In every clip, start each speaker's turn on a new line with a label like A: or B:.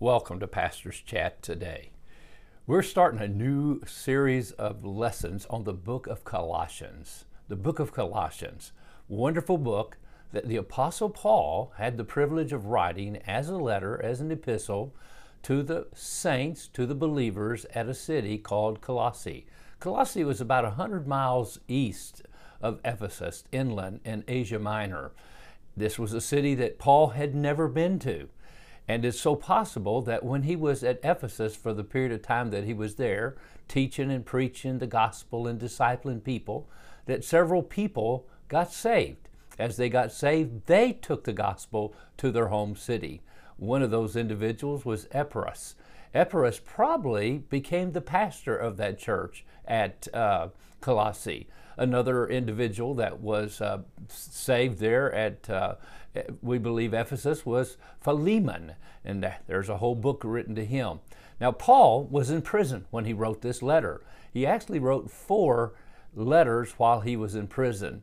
A: Welcome to Pastor's Chat today. We're starting a new series of lessons on the book of Colossians. The book of Colossians, wonderful book that the Apostle Paul had the privilege of writing as a letter, as an epistle to the saints, to the believers at a city called Colossae. Colossae was about 100 miles east of Ephesus, inland in Asia Minor. This was a city that Paul had never been to. And it's so possible that when he was at Ephesus for the period of time that he was there, teaching and preaching the gospel and discipling people, that several people got saved. As they got saved, they took the gospel to their home city. One of those individuals was Epaphras. Epaphras probably became the pastor of that church at uh, Colossae. Another individual that was uh, saved there at uh, we believe Ephesus was Philemon, and there's a whole book written to him. Now, Paul was in prison when he wrote this letter. He actually wrote four letters while he was in prison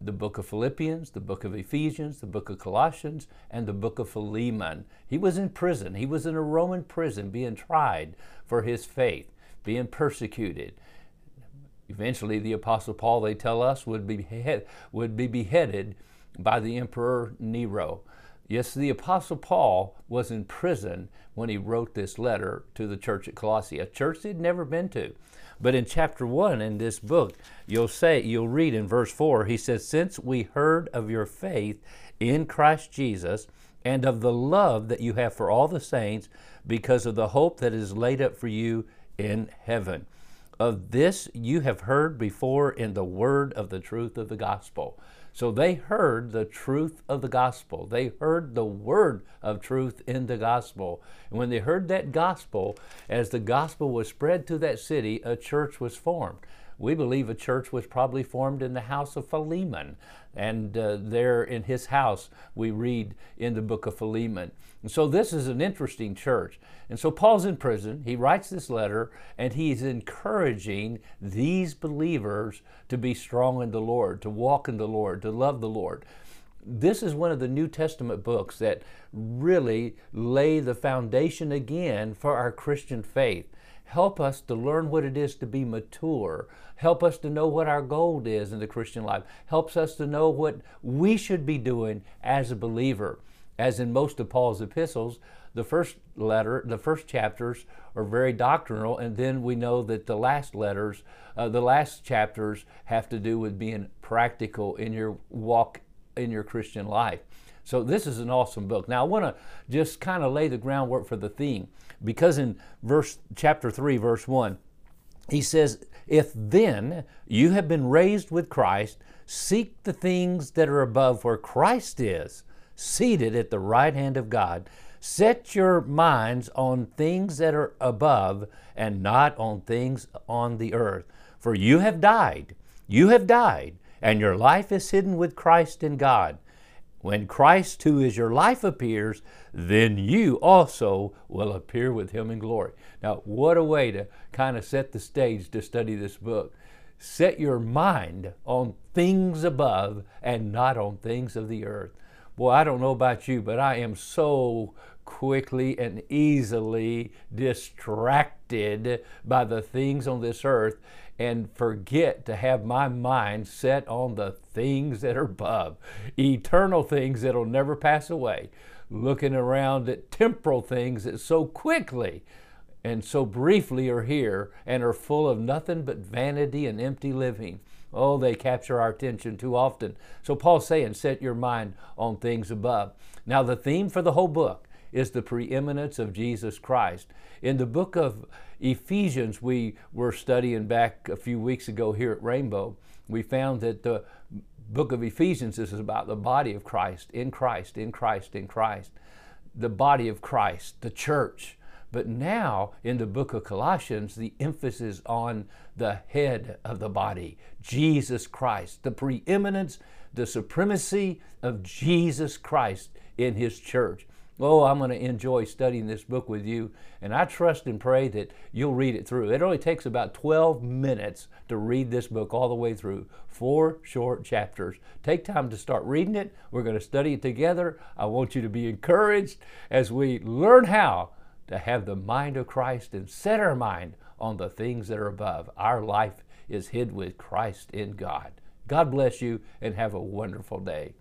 A: the book of Philippians, the book of Ephesians, the book of Colossians, and the book of Philemon. He was in prison. He was in a Roman prison being tried for his faith, being persecuted. Eventually, the Apostle Paul, they tell us, would be, behead, would be beheaded by the Emperor Nero. Yes, the Apostle Paul was in prison when he wrote this letter to the church at Colossae, a church he'd never been to. But in chapter 1 in this book, you'll say, you'll read in verse 4, he says, Since we heard of your faith in Christ Jesus and of the love that you have for all the saints because of the hope that is laid up for you in heaven. Of this you have heard before in the word of the truth of the gospel. So they heard the truth of the gospel. They heard the word of truth in the gospel. And when they heard that gospel, as the gospel was spread to that city, a church was formed. We believe a church was probably formed in the house of Philemon. And uh, there in his house, we read in the book of Philemon. And so this is an interesting church. And so Paul's in prison. He writes this letter and he's encouraging these believers to be strong in the Lord, to walk in the Lord, to love the Lord. This is one of the New Testament books that really lay the foundation again for our Christian faith. Help us to learn what it is to be mature. Help us to know what our goal is in the Christian life. Helps us to know what we should be doing as a believer. As in most of Paul's epistles, the first letter, the first chapters are very doctrinal, and then we know that the last letters, uh, the last chapters have to do with being practical in your walk in your Christian life. So this is an awesome book. Now I want to just kind of lay the groundwork for the theme because in verse chapter 3 verse 1 he says if then you have been raised with Christ seek the things that are above where Christ is seated at the right hand of God. Set your minds on things that are above and not on things on the earth. For you have died you have died and your life is hidden with Christ in God when Christ, who is your life, appears, then you also will appear with him in glory. Now, what a way to kind of set the stage to study this book. Set your mind on things above and not on things of the earth. Boy, I don't know about you, but I am so quickly and easily distracted by the things on this earth and forget to have my mind set on the things that are above, eternal things that'll never pass away, looking around at temporal things that so quickly and so briefly are here and are full of nothing but vanity and empty living. Oh, they capture our attention too often. So Paul's saying, set your mind on things above. Now, the theme for the whole book is the preeminence of Jesus Christ. In the book of Ephesians, we were studying back a few weeks ago here at Rainbow, we found that the book of Ephesians is about the body of Christ, in Christ, in Christ, in Christ. The body of Christ, the church. But now in the book of Colossians, the emphasis on the head of the body, Jesus Christ, the preeminence, the supremacy of Jesus Christ in his church. Oh, I'm going to enjoy studying this book with you, and I trust and pray that you'll read it through. It only takes about 12 minutes to read this book all the way through, four short chapters. Take time to start reading it. We're going to study it together. I want you to be encouraged as we learn how to have the mind of Christ and set our mind on the things that are above. Our life is hid with Christ in God. God bless you and have a wonderful day.